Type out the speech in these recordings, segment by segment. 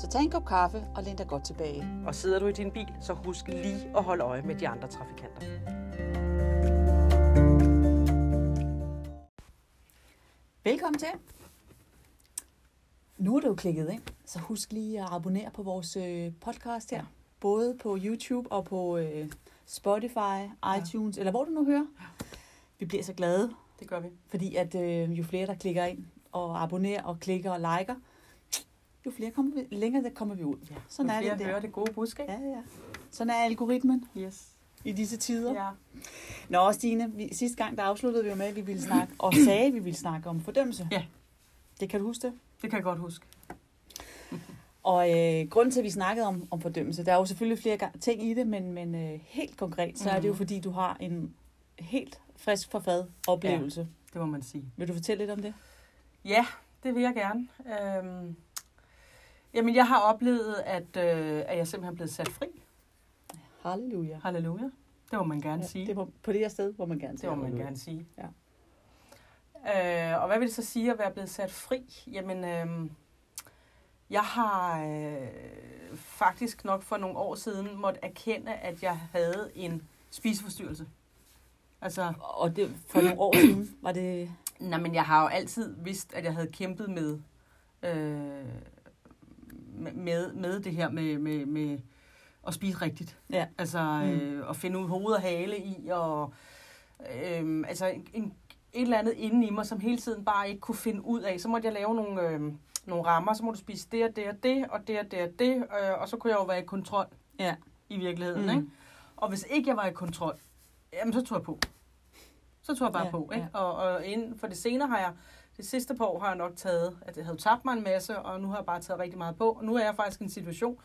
Så tag en kop kaffe og læn dig godt tilbage. Og sidder du i din bil, så husk lige at holde øje med de andre trafikanter. Velkommen til. Nu er du klikket ind, så husk lige at abonnere på vores øh, podcast her. Både på YouTube og på øh, Spotify, iTunes, eller hvor du nu hører. Vi bliver så glade, Det gør vi. fordi at øh, jo flere, der klikker ind og abonnerer og klikker og liker, jo flere kommer vi, længere der kommer vi ud. Ja. Sådan er det der. hører det gode budskab. Ja, ja. Sådan er algoritmen Yes. i disse tider. Ja. Nå, Stine, vi, sidste gang der afsluttede vi jo med, at vi ville snakke, og sagde, at vi ville snakke om fordømmelse. Ja. Det kan du huske det? Det kan jeg godt huske. Og øh, grunden til, at vi snakkede om, om fordømmelse, der er jo selvfølgelig flere ting i det, men, men øh, helt konkret, så mm. er det jo Mhm. fordi, du har en helt frisk for fad oplevelse. Ja. Det må man sige. Vil du fortælle lidt om det? Ja, det vil jeg gerne. Øhm, jamen, jeg har oplevet, at, øh, at jeg simpelthen er blevet sat fri. Halleluja. Halleluja. Det må man gerne Ja, sige. det må, på det her sted må man gerne Det sige må man gerne sige. Ja. Øh, og hvad vil det så sige at være blevet sat fri? Jamen, øh, jeg har øh, faktisk nok for nogle år siden måtte erkende, at jeg havde en spiseforstyrrelse. Altså, Og det, for nogle år siden var det... nej, men jeg har jo altid vidst, at jeg havde kæmpet med, øh, med- med, det her med, med, med at spise rigtigt. Ja. Altså øh, at finde ud hoved og hale i, og øh, altså en, en, et eller andet inde i mig, som hele tiden bare ikke kunne finde ud af. Så måtte jeg lave nogle, øh, nogle rammer, så må du spise det og det og det, og det og det og det, øh, og så kunne jeg jo være i kontrol Ja. i virkeligheden. Mm. Mm. Ikke? Og hvis ikke jeg var i kontrol, jamen så tog jeg på. Så tog jeg bare Ja, på. Ikke? ja. Og, og inden for det senere har jeg, det sidste par år har jeg nok taget, at jeg havde tabt mig en masse, og nu har jeg bare taget rigtig meget på. Og nu er jeg faktisk i en situation,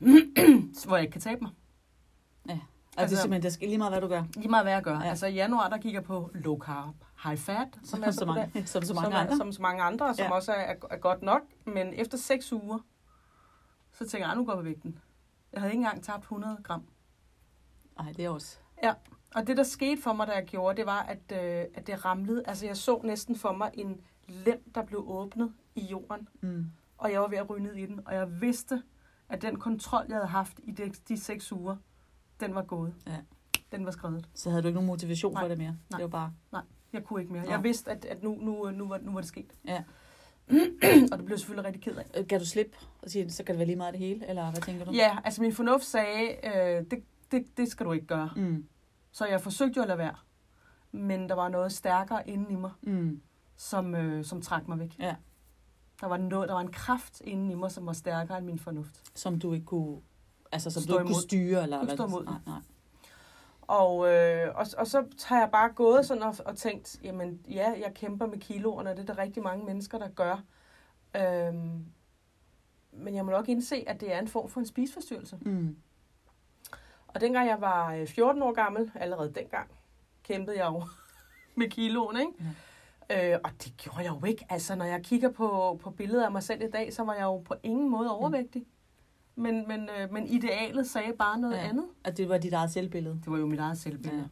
hvor jeg ikke kan tabe mig. Altså, det er Altså- simpelthen, det skal lige meget, hvad du gør. Lige meget hvad jeg gør. Ja. Ja. Altså i januar, der gik jeg på low carb, high fat, som er så mange, som så mange som, andre. Som så mange andre, som Ja. ja. også er, er, godt nok. Men efter seks uger, så tænker jeg, "Ah, nu går jeg på vægten. Jeg havde ikke engang tabt 100 gram. Nej, det er også... Og det, der skete for mig, da jeg gjorde, det var, at, øh, at det ramlede. Altså, jeg så næsten for mig en lem, der blev åbnet i jorden, Mm. og jeg var ved at ryge ned i den. Og jeg vidste, at den kontrol, jeg havde haft i de, de seks uger, den var gået. Ja. Den var skrevet. Så havde du ikke nogen motivation Nej, for det mere. nej. Det var bare... Jeg kunne ikke mere. Nej. Jeg vidste, at, at nu, nu, nu, var, nu var det sket. Ja. og det blev selvfølgelig rigtig ked af. Øh, Kan du slippe og sige, så kan det være lige meget det hele, eller hvad tænker du? Ja, altså min fornuft sagde, øh, det, det, det skal du ikke gøre. Mm. Så jeg forsøgte jo at lade være. Men der var noget stærkere inde i mig, Mm. som, øh, som trak mig væk. Ja. Der var, noget, der var en kraft inde i mig, som var stærkere end min fornuft. Som du ikke kunne... Altså, som Stå du ikke kunne imod. styre, eller Kunne hvad stå imod. Nej, nej. Og, øh, og, og så har jeg bare gået sådan og, og tænkt, jamen ja, jeg kæmper med kiloerne, og det er der rigtig mange mennesker, der gør. Øhm, men jeg må nok indse, at det er en form for en spiseforstyrrelse. Mm. Og dengang jeg var øh, 14 år gammel, allerede dengang, kæmpede jeg jo med kiloen, ikke? Ja. Øh, og det gjorde jeg jo ikke. Altså, når jeg kigger på, på billeder af mig selv i dag, så var jeg jo på ingen måde overvægtig. Men, men, øh, men idealet sagde bare noget Ja. ja. andet. At det var dit eget selvbillede. Det var jo mit eget selvbillede. Ja. Ja.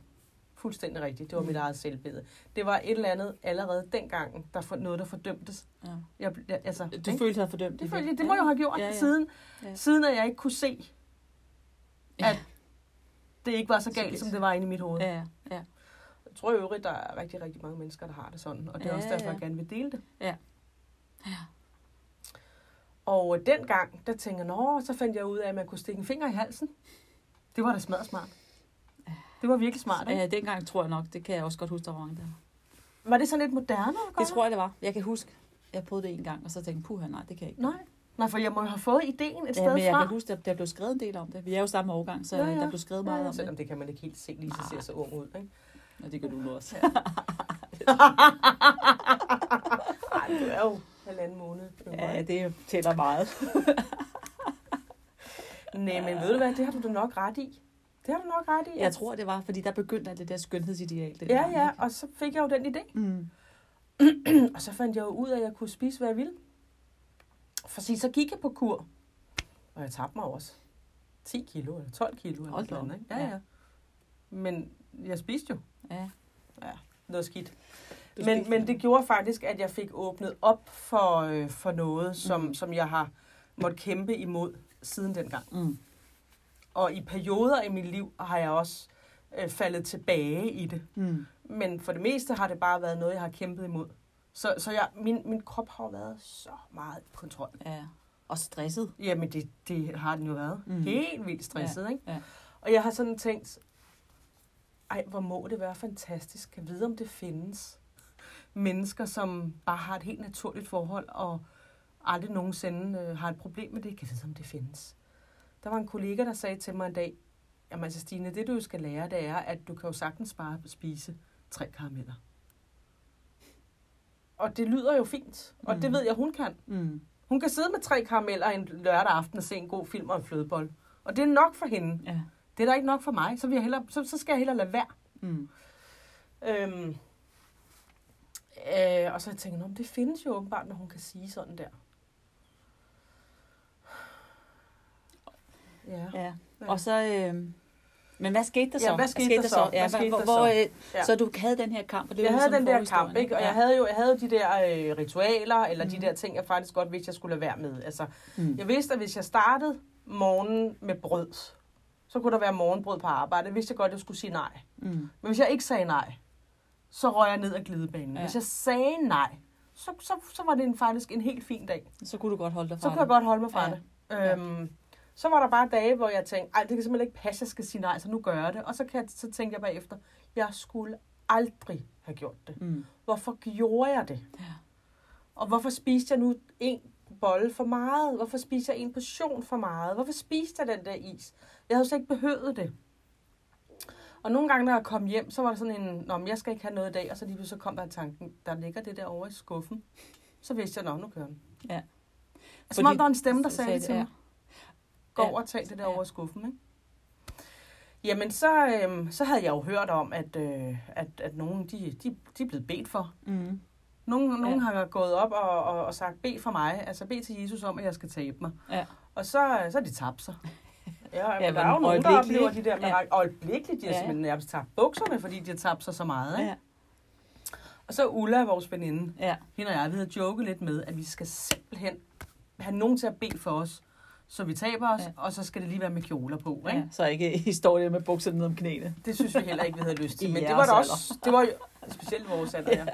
Fuldstændig rigtigt. Det var Mm. mit eget selvbillede. Det var et eller andet allerede dengang, der for, noget, der fordømtes. Ja. Jeg, jeg, altså, Du ikke? følte dig fordømt. det, følte, jeg- det må jeg jo have gjort Ja, ja, ja. ja. Siden, Ja. ja. siden, at jeg ikke kunne se, Ja. Det ikke var så galt, som det var inde i mit hoved. Ja, ja. Jeg tror i øvrigt, der er rigtig, rigtig mange mennesker, der har det sådan. Og det er Ja, også derfor, ja. jeg gerne vil dele det. Ja. Ja. Og dengang, der tænkte jeg, nå, så fandt jeg ud af, at man kunne stikke en finger i halsen. Det var da smadret smart. Det var virkelig smart, ikke? Ja, dengang tror jeg nok, det kan jeg også godt huske, der var mange der. Var det sådan lidt moderne? Det tror jeg, det var. Jeg kan huske, jeg prøvede det en gang, og så tænkte jeg, puha, nej, det kan jeg ikke. Nej. Nej, for jeg må jo have fået ideen et Ja, sted men jeg fra. kan huske, at der blev skrevet en del om det. Vi er jo samme årgang, så Ja, ja. der blev skrevet meget Ja, om det. selvom det kan man ikke helt se, lige så ser så ung ud, ikke? Og det kan du nu også. Ej, du er jo halvanden yngre, Ja, det tæller meget. Nej, men ved du hvad, det har du da nok ret i. Det har du nok ret i. Jeg tror, det var, fordi der begyndte alt det der skønhedsideal. Det Ja, der, ja, ikke? og så fik jeg jo den idé. Mm. Og så fandt jeg jo ud af, at jeg kunne spise, hvad jeg ville. For sig, så gik jeg på kur. Og jeg tabte mig også 10 kilo, eller 12 kilo. Eller Hold sådan, ikke? Ja, Ja. ja. Men jeg spiste jo Ja. noget skidt. Men, men det. det gjorde faktisk, at jeg fik åbnet op for, øh, for noget, som, Mm. som jeg har måttet kæmpe imod siden dengang. Mm. Og i perioder i mit liv har jeg også øh, faldet tilbage i det. Mm. Men for det meste har det bare været noget, jeg har kæmpet imod. Så, så jeg, min, min krop har været så meget i kontrol. Ja. Og stresset. Jamen, det, det har den jo været. Mm. Helt vildt stresset, ja. ikke? Ja. Og jeg har sådan tænkt, ej, hvor må det være fantastisk. Kan vide, om det findes mennesker, som bare har et helt naturligt forhold, og aldrig nogensinde øh, har et problem med det. Kan vide, om det findes. Der var en kollega, der sagde til mig en dag, jamen altså Stine, det du skal lære, det er, at du kan jo sagtens bare spise tre karameller. Og det lyder jo fint, og mm. det ved jeg, hun kan. Mm. Hun kan sidde med tre karameller en lørdag aften og se en god film og en flødebold. Og det er nok for hende. Ja. Det er da ikke nok for mig, så, vil jeg hellere, så, så skal jeg hellere lade være. Mm. Øhm, øh, og så tænkte jeg, "Nå, men det findes jo åbenbart, når hun kan sige sådan der. Ja. Ja. Og så... Øh... Men hvad skete der så? Ja, hvad skete der så? Ja, Hvad skete hvor, der hvor, så? øh, Ja. Så du havde den her kamp, og det jeg var havde ligesom den der kamp, ikke? Og Ja. jeg havde jo jeg havde de der øh, ritualer, eller mm. de der ting, jeg faktisk godt vidste, jeg skulle lade være med. Altså, Mm. jeg vidste, at hvis jeg startede morgenen med brød, så kunne der være morgenbrød på arbejde. Det vidste jeg godt, at jeg skulle sige nej. Mm. Men hvis jeg ikke sagde nej, så røg jeg ned ad glidebanen. Ja. Hvis jeg sagde nej, så, så, så var det en, faktisk en helt fin dag. Så kunne du godt holde dig fra Så kunne jeg godt holde mig fra Ja. det. Øhm, så var der bare dage, hvor jeg tænkte, ej, det kan simpelthen ikke passe, jeg skal sige nej, så nu gør jeg det. Og så, kan jeg, så tænkte jeg bagefter, jeg skulle aldrig have gjort det. Mm. Hvorfor gjorde jeg det? Ja. Og hvorfor spiste jeg nu en bolle for meget? Hvorfor spiste jeg en portion for meget? Hvorfor spiste jeg den der is? Jeg havde slet ikke behøvet det. Og nogle gange, når jeg kom hjem, så var der sådan en, Nå, men jeg skal ikke have noget i dag, og så lige pludselig så kom der tanken, der ligger det der over i skuffen. Så vidste jeg, nå, nu kører den. Ja. Som om der var en stemme, der sagde det til ja. Gå Ja. over og tag det der Ja. over skuffen, ikke? Jamen, så, øhm, så havde jeg jo hørt om, at, øh, at, at nogen, de, de, de er blevet bedt for. Mm. Nogen, ja. nogen har gået op og, og, og sagt, bed for mig, altså bed til Jesus om, at jeg skal tabe mig. Ja. Og så, så er de tabt sig. Ja, Ja, der er jo nogen, der oplever de der mirakel. Ja. Øjeblikkeligt, de har ja. simpelthen nærmest tabt bukserne, fordi de har tabt sig så meget. Ikke? Ja. Og så Ulla, vores veninde, Ja. hende og jeg, vi havde joket lidt med, at vi skal simpelthen have nogen til at bede for os, så vi taber os, Ja. ja. og så skal det lige være med kjoler på. Ikke? ja. Så ikke historie med bukserne ned om knæene. Det synes vi heller ikke, vi havde lyst til. I Men det var da også, det var jo specielt i vores alder, ja.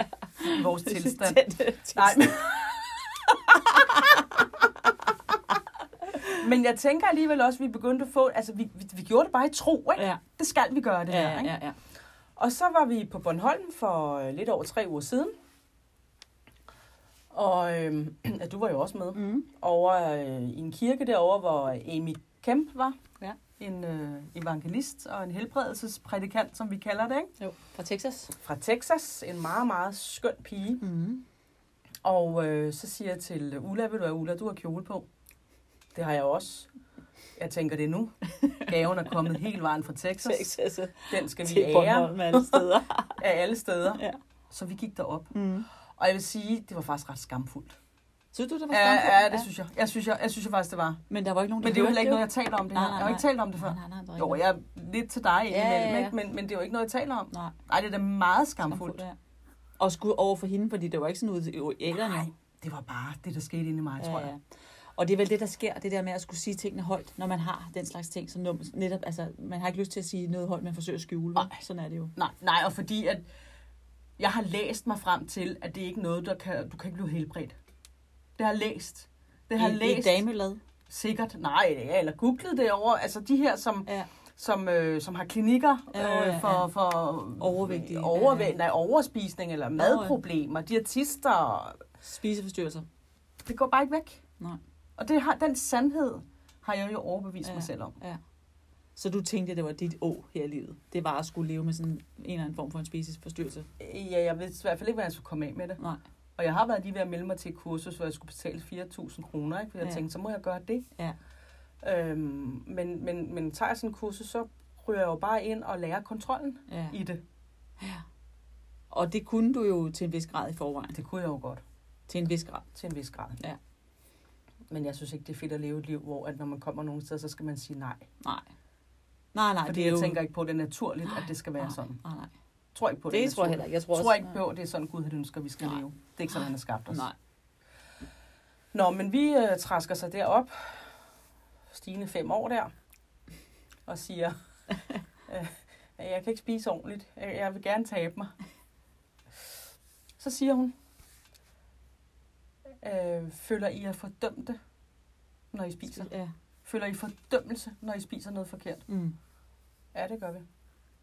I vores tilstand. Tilstand. Nej, men... Men jeg tænker alligevel også, at vi begyndte at få... Altså, vi, vi, vi gjorde det bare i tro, ikke? Ja, Det skal vi gøre, det ja, her, ikke? ja, ja. Og så var vi på Bornholm for øh, lidt over tre uger siden. Og øh, du var jo også med. Mm. Over øh, i en kirke derovre, hvor Amy Kemp var. Ja. En øh, evangelist og en helbredelsesprædikant, som vi kalder det, ikke? Jo, fra Texas. Fra Texas. En meget, meget skøn pige. Mm. Og øh, så siger jeg til Ulla, ved du hvad, Ulla, du har kjole på. Det har jeg også. Jeg tænker det nu. Gaven er kommet helt vejen fra Texas. Texas. Den skal vi ære Bornholm alle steder. af alle steder. Ja. Så vi gik derop. Mm. Og jeg vil sige, det var faktisk ret skamfuldt. Synes du, det var Ja, skamfuldt? ja, det synes jeg. Jeg synes, jeg, jeg synes jeg faktisk, det var. Men der var ikke nogen, der Men det er jo heller ikke noget, jeg taler om det Nej, her. nej, Jeg har ikke talt om det før. Nej, nej, nej, Jo, jeg er lidt til dig Ja, ja, ja. Men, men det er jo ikke noget, jeg taler om. Nej, Nej, det er da meget skamfuldt. ja. Og skulle over for hende, fordi det var ikke sådan ud i ælderne. Nej, det var bare det, der skete inde i mig, tror jeg. Og det er vel det, der sker, det der med at skulle sige tingene højt, når man har den slags ting. Så netop, altså, man har ikke lyst til at sige noget højt, man forsøger at skjule. Nej. Sådan er det jo. Nej, nej, og fordi at jeg har læst mig frem til, at det ikke er noget, der kan, du kan ikke blive helbredt. Det har jeg læst. Det har I, i læst. damelad. Sikkert. Nej, ja, eller googlet det over. Altså de her, som, Ja. som, øh, som har klinikker ja, øh, for, for Overvægtige. overvæg, Ja. overspisning eller madproblemer, diætister. Spiseforstyrrelser. Det går bare ikke væk. Nej. Og det har, den sandhed har jeg jo overbevist Ja. mig selv om. Ja. Så du tænkte, at det var dit å her i livet? Det var at skulle leve med sådan en eller anden form for en spiseforstyrrelse? Ja, jeg ved i hvert fald ikke, hvordan jeg skulle komme af med det. Nej. Og jeg har været lige ved at melde mig til et kursus, hvor jeg skulle betale 4.000 kroner, ikke? For jeg Ja. tænkte, så må jeg gøre det. Ja. Øhm, men, men, men tager jeg sådan en kursus, så ryger jeg jo bare ind og lærer kontrollen Ja. i det. Og det kunne du jo til en vis grad i forvejen. Det kunne jeg jo godt. Til en vis grad. til en vis grad. Ja. Men jeg synes ikke, det er fedt at leve et liv, hvor at når man kommer nogen steder, så skal man sige nej. Nej. Nej, nej, Fordi det jeg jo... tænker ikke på, at det er naturligt, at det skal være nej, sådan. Nej, nej. Tror ikke på, Det, det tror jeg naturligt. heller ikke. Jeg tror, tror også, ikke på, at det er sådan, Gud han ønsker, vi skal Nej. leve. Det er ikke sådan, han har skabt os. Nej. Nå, men vi øh, træsker sig derop, Stine fem år der, og siger, øh, jeg kan ikke spise ordentligt. Jeg, jeg vil gerne tabe mig. Så siger hun, øh, føler I jer fordømte, når I spiser? Ja. Føler I fordømmelse, når I spiser noget forkert? Mm. Ja, det gør vi.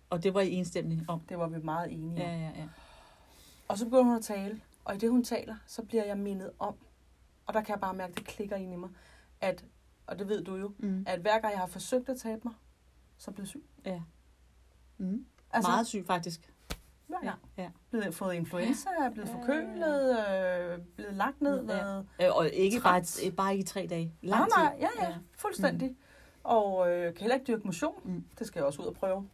Og det var I enstemmige om. Det var vi meget enige om. Ja, ja, ja. Og så begynder hun at tale, og i det hun taler, så bliver jeg mindet om, og der kan jeg bare mærke, at det klikker ind i mig, at, og det ved du jo, Mm. at hver gang jeg har forsøgt at tabe mig, så bliver jeg syg. ja. Mm. Altså, Meget syg, faktisk. Ja, ja. Blevet, fået influenza, er blevet Ja, ja, forkølet, øh, blevet lagt ned, Ja. været... Øh, Og ikke bare, Træt. et- bare ikke i tre dage. Nej, Lang nej, tid. ja, ja, fuldstændig. Og øh, kan heller ikke dyrke motion. Mm. Det skal jeg også ud og prøve.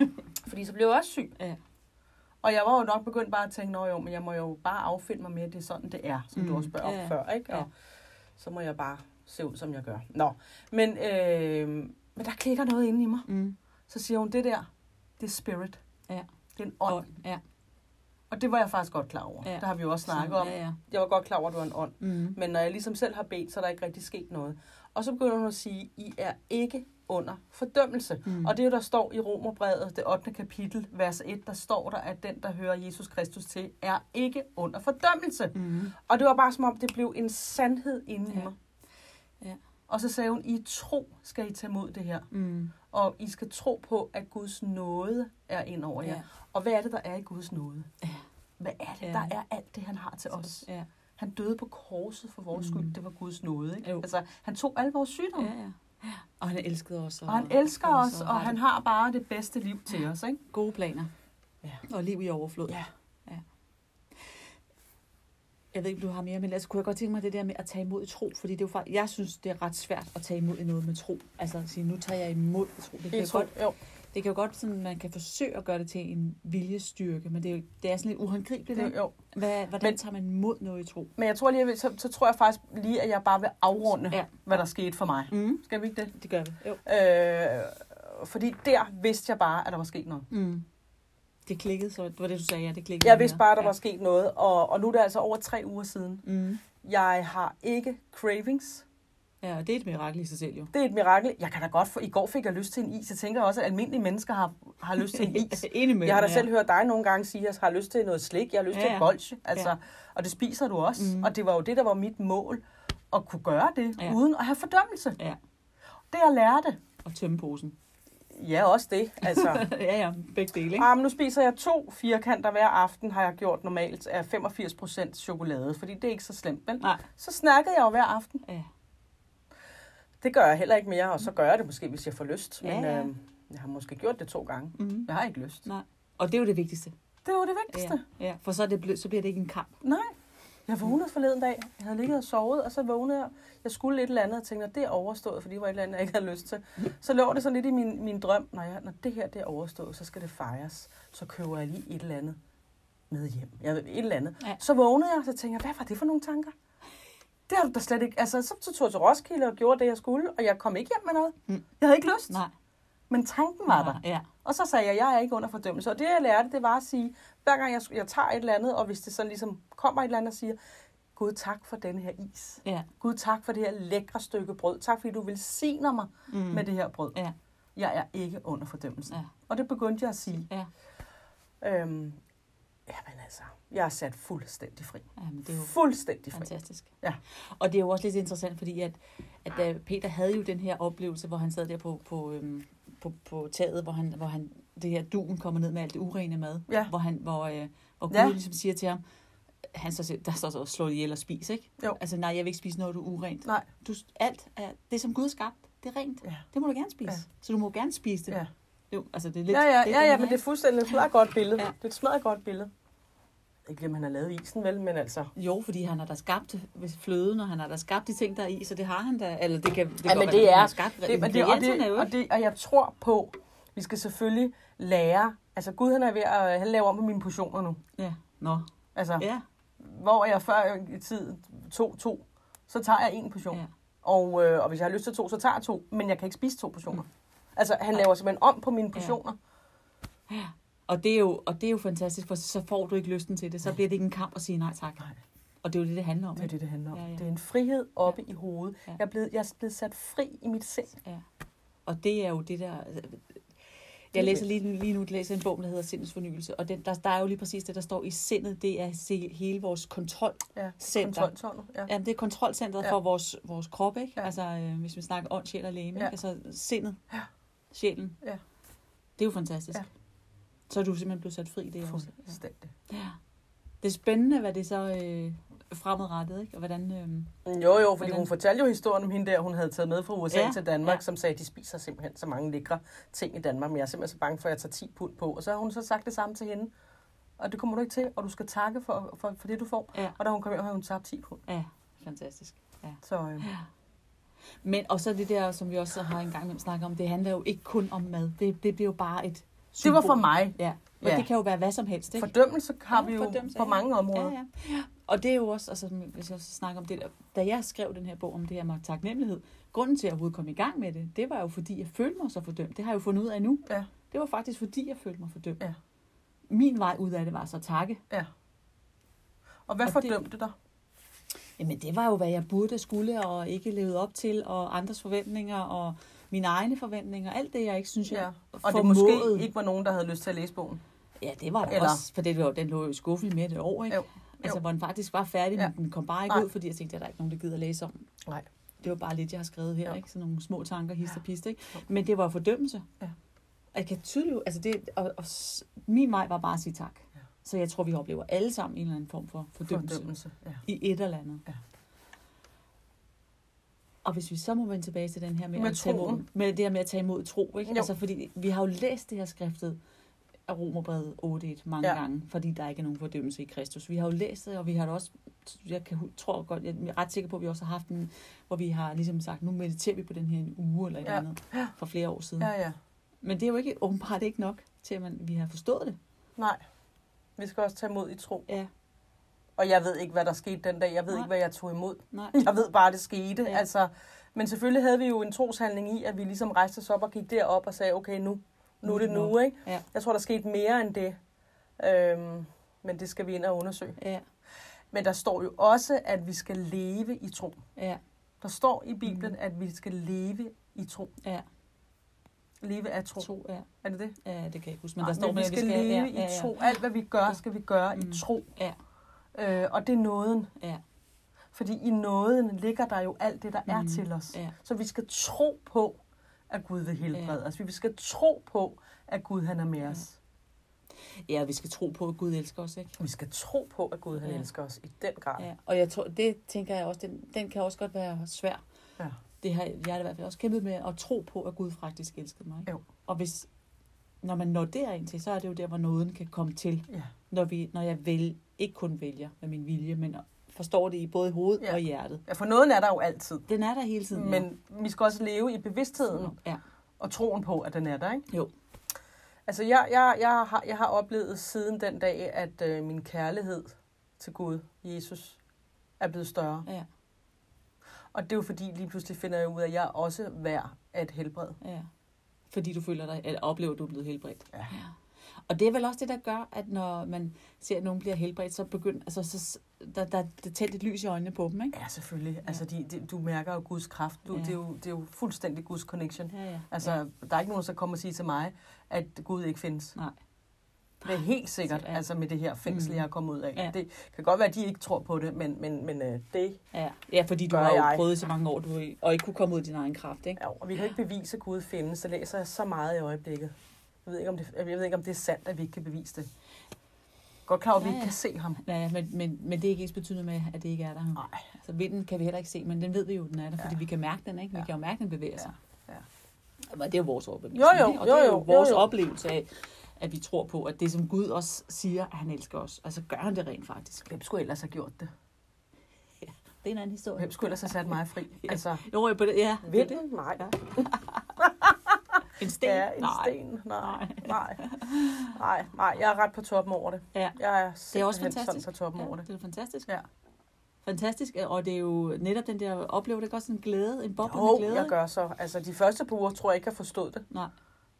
Fordi så blev jeg også syg. Ja. Og jeg var jo nok begyndt bare at tænke, nå jo, men jeg må jo bare affinde mig med, at det er sådan, det er, som mm. Mm. du også spørger Ja, om ja. før, ikke? Og Ja. så må jeg bare se ud, som jeg gør. Nå, men, øh, men der klikker noget inde i mig. Mm. Så siger hun, det der, det er spirit. Ja. Det er en ånd. Og, ja. Og det var jeg faktisk godt klar over. Ja. Det har vi jo også snakket om. Ja, ja. Jeg var godt klar over, at det var en ånd. Mm. Men når jeg ligesom selv har bedt, så er der ikke rigtig sket noget. Og så begynder hun at sige, I er ikke under fordømmelse. Mm. Og det er jo, der står i Romerbrevet, det 8. kapitel, vers 1, der står der, at den, der hører Jesus Kristus til, er ikke under fordømmelse. Mm. Og det var bare som om, det blev en sandhed inde i Ja. mig. Ja. Og så sagde hun, I tro skal I tage imod det her. Mm. Og I skal tro på, at Guds nåde er ind over jer. Ja. Og hvad er det, der er i Guds nåde? Ja. Hvad er det, Ja. der er alt det, han har til os? Ja. Han døde på korset for vores Mm. skyld. Det var Guds nåde. Ikke? Jo. Altså, han tog alle vores sygdomme. Ja, ja. ja. Og han elskede os. Og han elsker os, og har han har bare det bedste liv til os. Ikke? Gode planer. Ja. Og liv i overflod. Ja. Jeg ved ikke, om du har mere, men altså, kunne jeg godt tænke mig det der med at tage imod i tro, fordi det er jo faktisk, jeg synes, det er ret svært at tage imod i noget med tro. Altså at sige, nu tager jeg imod i tro. Det kan, Jeg jo tror, godt, jo. det kan jo godt sådan, man kan forsøge at gøre det til en viljestyrke, men det er, jo, det er sådan lidt uhåndgribeligt. Det, ikke? jo. Hvad, hvordan Men- tager man imod noget i tro? Men jeg tror lige, så, så tror jeg faktisk lige, at jeg bare vil afrunde, Ja. hvad der skete for mig. Mm. Skal vi ikke det? Det gør vi. Jo. Øh, fordi der vidste jeg bare, at der var sket noget. Mm. Det klikkede, så det var det, du sagde, ja, det klikkede. Jeg vidste bare, der ja. var sket noget, og, og nu er det altså over tre uger siden. Mm. Jeg har ikke cravings. Ja, det er et mirakel i sig selv jo. Det er et mirakel. Jeg kan da godt få... I går fik jeg lyst til en is. Jeg tænker også, at almindelige mennesker har, har lyst til en is. Med Jeg har da selv hørt dig nogle gange sige, at jeg har lyst til noget slik, jeg har lyst Ja, til ja. et bolsje. Altså, Ja. Og det spiser du også. Mhm. Og det var jo det, der var mit mål. At kunne gøre det, Ja. uden at have fordømmelse. Ja. Det jeg lærte. Og tømme posen. Ja, også det. Altså, ja, ja, begge dele, ikke? ah, nu spiser jeg to firkanter hver aften, har jeg gjort normalt, af 85% chokolade. Fordi det er ikke så slemt, vel? Nej. Så snakkede jeg jo hver aften. Ja. Det gør jeg heller ikke mere, og så gør jeg det måske, hvis jeg får lyst. Men Ja, ja. Øh, jeg har måske gjort det to gange. Mm. Jeg har ikke lyst. Nej. Og det er jo det vigtigste. Det var det vigtigste. Ja, ja. For så, er det så bliver det ikke en kamp. Nej. Jeg vågnede forleden dag. Jeg havde ligget og sovet, og så vågnede jeg. Jeg skulle et eller andet, og tænkte, at det er overstået, fordi det var et eller andet, jeg ikke havde lyst til. Så lå det så lidt i min, min drøm, når, jeg, når det her det er overstået, så skal det fejres. Så køber jeg lige et eller andet med hjem. Jeg ved, et eller andet. Ja. Så vågnede jeg, og så tænkte jeg, hvad var det for nogle tanker? Det har du da slet ikke. Altså, så, tog jeg til Roskilde og gjorde det, jeg skulle, og jeg kom ikke hjem med noget. Mm. Jeg havde ikke lyst, Nej. Men tanken var der. Ja. Og så sagde jeg, jeg er ikke under fordømmelse. Og det, jeg lærte, det var at sige, hver gang jeg, jeg tager et eller andet, og hvis det så ligesom kommer et eller andet og siger, Gud, tak for denne her is. Ja. Gud, tak for det her lækre stykke brød. Tak fordi du velsigner mig Mm. med det her brød. Ja. Jeg er ikke under fordømmelse. Ja. Og det begyndte jeg at sige. Ja. Øhm, jamen altså, jeg er sat fuldstændig fri. Jamen, det er jo Fuldstændig fri. fantastisk. Ja. Og det er jo også lidt interessant, fordi at, at da Peter havde jo den her oplevelse, hvor han sad der på, på, øhm, på, på taget, hvor han, hvor han det her duen kommer ned med alt det urene mad, Ja. hvor, han, hvor, øh, hvor Gud Ja. ligesom siger til ham, han så, der står så slå ihjel og spis, ikke? Jo. Altså, nej, jeg vil ikke spise noget, du er urent. Nej. Du, alt er, det, som Gud har skabt, det er rent. Ja. Det må du gerne spise. Ja. Så du må gerne spise det. Ja. Jo, altså, det er lidt, Ja, ja, det ja, ja, men det er fuldstændig et smadret godt billede. Ja. Det er et smadret godt billede. Ikke, om han har lavet isen, vel, men altså... Jo, fordi han har da skabt fløden, og han har da skabt de ting, der er i, så det har han da. Eller det kan det Ja, men godt det være, han er- har skabt. Det, men det, og, det, og, det, og jeg tror på, vi skal selvfølgelig lære... Altså, Gud han er ved at... Han laver om på mine portioner nu. Ja, nå. Altså, Ja, hvor jeg før i tid tog to, så tager jeg en portion. ja. Ja. Og, øh, og hvis jeg har lyst til to, så tager jeg to. Men jeg kan ikke spise to portioner. Mm. Altså, han laver simpelthen om på mine portioner. Og det, er jo, og det er jo fantastisk, for så får du ikke lysten til det. Så bliver det ikke en kamp at sige nej tak. Nej. Og det er jo det, det handler om. Det er det, det handler om. Ja, Ja, ja. ja. Det er en frihed oppe ja. i hovedet. Ja. Ja. Jeg, er blevet, jeg er blevet sat fri i mit sind. Ja. Og det er jo det der... Jeg læser lige, lige nu læser en bog, der hedder Sindets Fornyelse, og den, der, der er jo lige præcis det, der står i sindet, det er se- hele vores kontrol. Ja, kontroltårnet. Ja. Jamen, det er kontrolcentret ja. Ja. for vores, vores krop, ikke? Ja. Ja. Altså, øh, hvis vi snakker ånd, sjæl og læme, ja. Ja. Altså, sindet, Ja. sjælen. Ja. Det er jo fantastisk. Ja. Ja. Så er du simpelthen blevet sat fri, det også. Fuldstændig. Ja. Det er spændende, hvad det så øh, fremadrettet, ikke? Og hvordan... Øh, Jo, jo, fordi Hvordan? hun fortalte jo historien om hende der, hun havde taget med fra USA Ja, ja, til Danmark, ja. ja. som sagde, at de spiser simpelthen så mange lækre ting i Danmark, men jeg er simpelthen så bange for, at jeg tager 10 pund på. Og så har hun så sagt det samme til hende, og det kommer du ikke til, og du skal takke for, for, for det, du får. Ja. Og da hun kom hjem, havde hun tabt 10 pund. ja, fantastisk. Ja. Så øh, Men og så det der, som vi også har en gang imellem snakket om, det handler jo ikke kun om mad. Det, det bliver jo bare et det symbol. var for mig. Ja, men Ja. det kan jo være hvad som helst, ikke? Fordømmelse har Ja, vi jo på ja. mange områder. Ja, ja. Og det er jo også, altså, hvis jeg snakker om det da jeg skrev den her bog om det her med taknemmelighed, grunden til at jeg overhovedet kom i gang med det, det var jo fordi, jeg følte mig så fordømt. Det har jeg jo fundet ud af nu. Ja. Det var faktisk fordi, jeg følte mig fordømt. Ja. Min vej ud af det var så takke. Og hvad Og det- fordømte dig? Jamen det var jo, hvad jeg burde skulle og ikke levede op til, og andres forventninger, og mine egne forventninger. Alt det, jeg ikke synes, jeg Ja. Og det måske ikke var nogen, der havde lyst til at læse bogen. Ja, det var der Eller- også, for det, var- den lå jo i skuffen med det år, ikke? Jo. Altså, Jo. hvor den faktisk var færdig, Ja. men den kom bare ikke Nej. ud, fordi jeg tænkte, at der er ikke nogen, der gider læse om. Nej. Det var bare lidt, jeg har skrevet her, Ja. ikke? Sådan nogle små tanker, hist og pist, ikke? Jo. Men det var fordømmelse. Ja. Og jeg kan tydeligt, altså det, og, og, min vej var bare at sige tak. Ja. Så jeg tror, vi oplever alle sammen en eller anden form for fordømmelse, Fordømmelse. Ja. i et eller andet. Ja. Og hvis vi så må vende tilbage til den her med, Med at tage imod, med det her med at tage imod tro, ikke? Jo. Altså, fordi vi har jo læst det her skriftet af Romerbrevet 8.1 mange ja. Gange, fordi der ikke er nogen fordømmelse i Kristus. Vi har jo læst det, og vi har det også, jeg kan, tror godt, jeg er ret sikker på, at vi også har haft en, hvor vi har ligesom sagt, nu mediterer vi på den her en uge eller et Ja. andet, for flere år siden. ja, ja. Men det er jo ikke, åbenbart ikke nok til, at man, vi har forstået det. Nej. Vi skal også tage imod i tro. Ja, Og jeg ved ikke, hvad der skete den dag. Jeg ved Nej. ikke, hvad jeg tog imod. nej. Jeg ved bare, det skete. Ja. Altså, men selvfølgelig havde vi jo en troshandling i, at vi ligesom rejste os op og gik derop og sagde, okay, nu, nu er det nu, ikke? Ja. Jeg tror, der skete mere end det. Øhm, men det skal vi ind og undersøge. Ja, Men der står jo også, at vi skal leve i tro. ja, Der står i Bibelen, Mm. at vi skal leve i tro. ja. Leve af tro. Tro, ja. Er det det? ja, det kan jeg ikke huske. Men Nej, der står men med, vi at skal leve ja, i ja, ja. tro. Alt, hvad vi gør, skal vi gøre Mm. i tro. Ja. Øh, og det er nåden. Ja. Fordi i nåden ligger der jo alt det, der er Mm. til os. Ja. Så vi skal tro på, at Gud vil helbrede Ja. os. Vi skal tro på, at Gud han er med Ja. os. Ja, vi skal tro på, at Gud elsker os, ikke? Vi skal tro på, at Gud han Ja. elsker os i den grad. Ja, og jeg tror, det tænker jeg også, den, den kan også godt være svær. Ja. Det har jeg har i hvert fald også kæmpet med at tro på, at Gud faktisk elskede mig. Ikke? Jo. Og hvis, når man når derind til, så er det jo der, hvor nåden kan komme til. Ja. Når, vi, når jeg vil, ikke kun vælger med min vilje, men forstår det i både hovedet Ja. og hjertet. ja, for nåden er der jo altid. Den er der hele tiden. Men vi skal også leve i bevidstheden ja. og troen på, at den er der. Ikke? Jo. Altså, jeg, jeg, jeg, har, jeg har oplevet siden den dag, at øh, min kærlighed til Gud, Jesus, er blevet større. Ja, Og det er jo fordi, lige pludselig finder jeg ud af, at jeg er også værd af et helbred. ja. Fordi du føler dig, eller oplever, at du er blevet helbredt. Ja. ja. Og det er vel også det, der gør, at når man ser, at nogen bliver helbredt, så begynder, altså, så, der, der, der tændt et lys i øjnene på dem, ikke? Ja, selvfølgelig. Ja. Altså, de, de, du mærker jo Guds kraft. Du, Ja. det, er jo, det er jo fuldstændig Guds connection. Ja, ja. Altså, ja. der er ikke nogen, der kommer og sige til mig, at Gud ikke findes. Nej. Det er helt sikkert, ja. altså med det her fængsel, Mm. jeg har kommet ud af. Ja. Det kan godt være, at de ikke tror på det, men, men, men øh, det... Ja, ja fordi du har jo jeg. prøvet så mange år, du, og ikke kunne komme ud af din egen kraft, ikke? Ja, og vi kan ikke bevise, at Gud findes. Så læser jeg så meget i øjeblikket. Jeg ved ikke, om det, jeg ved ikke, om det er sandt, at vi ikke kan bevise det. Godt klar, at vi Ja, ikke ja. kan se ham. Ja, ja, men, men, men det er ikke ens betydende med, at det ikke er der. Nej. Altså, vinden kan vi heller ikke se, men den ved vi jo, den er der, fordi Ja. vi kan mærke den, ikke? Vi Ja. kan jo mærke, den bevæger sig. Ja. Men det er jo vores overbevisning, Jo, jo, ikke? og jo, det er jo, jo vores jo, jo. oplevelse af, at vi tror på, at det som Gud også siger, at han elsker os, altså gør han det rent faktisk. Hvem skulle ellers have gjort det? Det er en anden historie. Hvem skulle ellers have sat mig fri? Altså, Jo, på det, ja. er det. vinden? Nej. Ja. En sten? Ja, en Nej. sten. Nej, nej, nej, nej. Jeg er ret på toppen over det. Ja. Jeg er, Det er også fantastisk. sådan på toppen Ja, over det. det er fantastisk. Ja. Fantastisk, og det er jo netop den der, oplever det også en glæde, en boblende Jo, glæde? jeg gør så. Altså, de første par uger tror jeg ikke, jeg forstod det. Nej.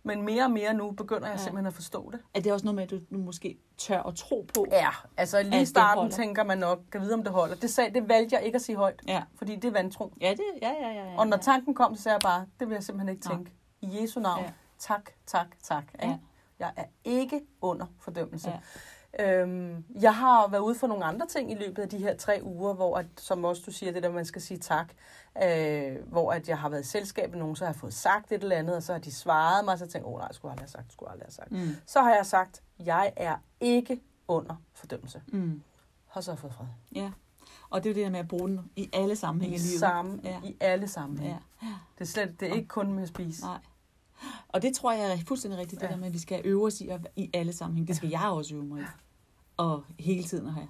Men mere og mere nu begynder jeg Ja. simpelthen at forstå det. Er det også noget med, at du, du måske tør at tro på? Ja, altså lige i starten tænker man nok, kan vide, om det holder. Det, sagde, det valgte jeg ikke at sige højt, Ja. fordi det er vantro. Ja, det, ja, ja, ja, ja. Og når tanken kom, så sagde jeg bare, det vil jeg simpelthen ikke Nej. tænke. I Jesu navn, Ja. tak, tak, tak. Ikke? Ja. Jeg er ikke under fordømmelse. Ja. Øhm, jeg har været ude for nogle andre ting i løbet af de her tre uger, hvor, at, som også du siger, det der, man skal sige tak, øh, hvor at jeg har været i selskab med nogen, så har jeg fået sagt et eller andet, og så har de svaret mig, og så tænkte jeg, åh nej, skulle aldrig have sagt, skulle aldrig have sagt. Mm. Så har jeg sagt, jeg er ikke under fordømmelse. Mm. Og så har jeg fået fred. Ja. Og det er jo det der med at bruge den i alle sammenhænge I, livet. samme, Ja. I alle sammenhænge. Ja. Det er slet, det er ikke kun med at spise. Nej. Og det tror jeg er fuldstændig rigtigt, det Ja. der med, at vi skal øve os i, at, i alle sammenhænge. Det skal jeg også øve mig i. Og hele tiden at have.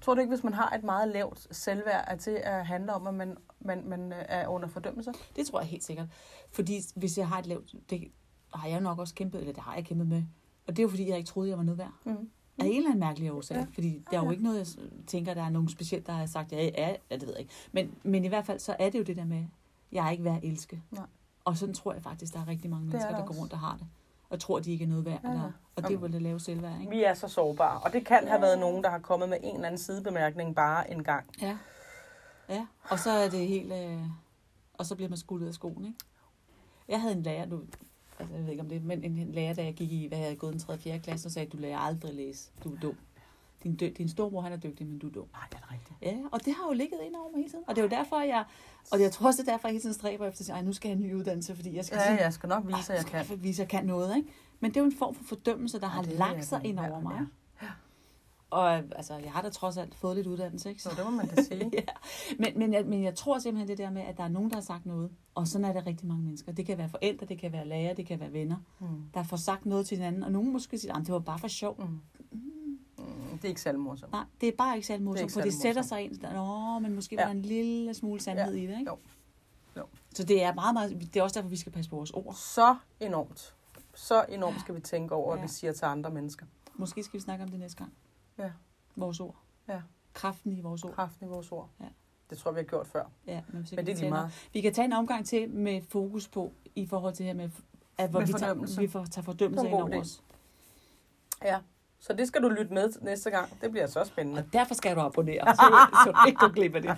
Tror du ikke, hvis man har et meget lavt selvværd, at det at handle om, at man, man, man øh, er under fordømmelse? Det tror jeg helt sikkert. Fordi hvis jeg har et lavt... Det har jeg nok også kæmpet, eller det har jeg kæmpet med. Og det er jo fordi, jeg ikke troede, jeg var noget værd. Mm. Af en eller anden mærkelig årsag. Ja. Fordi der er jo ikke noget, jeg tænker, der er nogen specielt, der har sagt, jeg er, ja, det ved jeg ikke. Men, men i hvert fald, så er det jo det der med, jeg er ikke værd at elske. Nej. Og sådan tror jeg faktisk, der er rigtig mange er mennesker, der der går rundt og har det. Og tror, de ikke er noget værd. Ja. Og det er det lave selvværd, ikke? Vi er så sårbare, og det kan have Ja. været nogen, der har kommet med en eller anden sidebemærkning bare en gang. Ja. Ja, og så er det helt... Øh, og så bliver man skudt ud af skoen, ikke? Jeg havde en lærer, du, altså jeg ved ikke om det, men en, lærer, da jeg gik i, hvad jeg havde gået den 3. og 4. klasse, og sagde, du lærer aldrig læse. Du er dum. Din, dø, din storebror, han er dygtig, men du er dum. Nej, det er rigtigt. Ja, og det har jo ligget ind over mig hele tiden. Og det er jo derfor, jeg... Og jeg tror også, det er derfor, jeg hele tiden stræber efter at sige, "Ej, nu skal jeg have en ny uddannelse, fordi jeg skal Ja, sige, jeg skal nok vise, at jeg "Ej, kan. jeg vise, at jeg kan noget, ikke? Men det er jo en form for fordømmelse, der Ja, har lagt sig ind ja, over mig. ja. Og altså, jeg har da trods alt fået lidt uddannelse, ikke? Så det må man da sige. ja. men, men, jeg, men jeg tror simpelthen det der med, at der er nogen, der har sagt noget. Og sådan er det rigtig mange mennesker. Det kan være forældre, det kan være lærer, det kan være venner, Mm. der får sagt noget til hinanden. Og nogen måske siger, at det var bare for sjov. Mm. Det er ikke særlig morsomt. Nej, det er bare ikke særlig morsomt, for det sætter sig ind. Nå, men måske Ja. var der en lille smule sandhed Ja. i det, ikke? Jo. Jo. Så det er meget, meget, det er også derfor, vi skal passe på vores ord. Så enormt. Så enormt skal vi tænke over, hvad Ja. vi siger til andre mennesker. Måske skal vi snakke om det næste gang. Ja. Vores ord. Ja. Kraften i vores ord. Kraften i vores ord. Ja. Det tror jeg, vi har gjort før. Ja, men, Men det vi er lige meget. Vi kan tage en omgang til med fokus på, i forhold til her med, at hvor Med vi, tager, vi tager fordømmelse ind over os. Ja. Så det skal du lytte med til næste gang. Det bliver så spændende. Og derfor skal du abonnere, så, så du ikke går glip af det.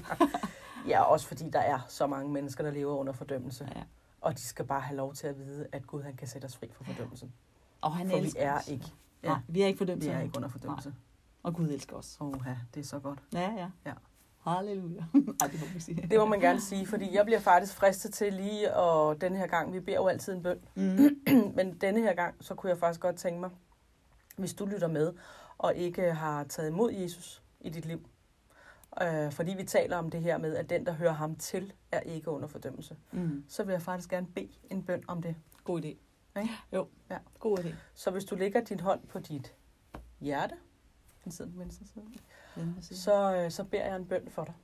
Ja, også fordi der er så mange mennesker, der lever under fordømmelse. Ja. Og de skal bare have lov til at vide, at Gud han kan sætte os fri fra fordømmelsen. Og han For vi elsker er os. ikke. Ja. Nej, vi er ikke fordømt. Vi er ikke under fordømmelse. Og Gud elsker os. Oha, det er så godt. Ja, ja. Ja. Halleluja. Ej, det må vi sige. Det må man gerne sige, fordi jeg bliver faktisk fristet til lige, og den her gang, vi beder jo altid en bøn, Mm. men denne her gang, så kunne jeg faktisk godt tænke mig, hvis du lytter med, og ikke har taget imod Jesus i dit liv, øh, fordi vi taler om det her med, at den, der hører ham til, er ikke under fordømmelse, Mm. så vil jeg faktisk gerne bede en bøn om det. God idé. Ikke? Jo, Ja. god idé. Så hvis du lægger din hånd på dit hjerte, den sidder på venstre side, så, øh, så beder jeg en bøn for dig.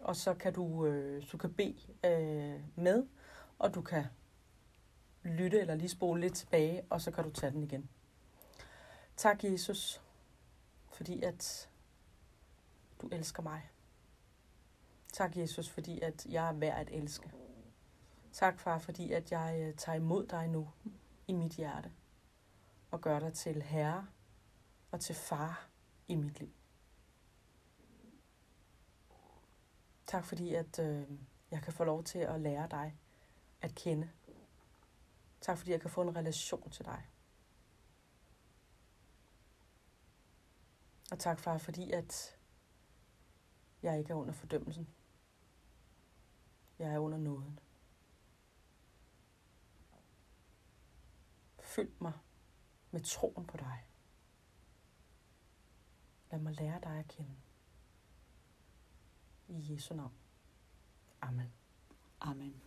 Og så kan du, øh, du kan bede øh, med, og du kan lytte eller lige spole lidt tilbage, og så kan du tage den igen. Tak, Jesus, fordi at du elsker mig. Tak, Jesus, fordi at jeg er værd at elske. Tak, far, fordi at jeg øh, tager imod dig nu i mit hjerte og gør dig til herre og til far i mit liv. Tak fordi, at øh, jeg kan få lov til at lære dig at kende. Tak fordi, jeg kan få en relation til dig. Og tak, far, fordi at jeg ikke er under fordømmelsen. Jeg er under nåden. Fyld mig med troen på dig. Lad mig lære dig at kende. I Jesu navn. Amen. Amen.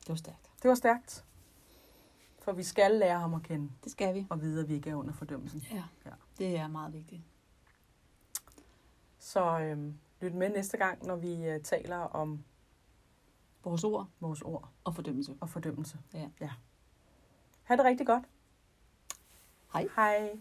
Det var stærkt. Det var stærkt. For vi skal lære ham at kende Det skal vi. og vide, at vi ikke er under fordømmelsen. Ja, Ja. Det er meget vigtigt. Så øhm, lyt med næste gang, når vi øh, taler om Vores ord vores ord og fordømmelse. og fordømmelse. Ja. ja. Ha' det rigtig godt. Hej. Hej.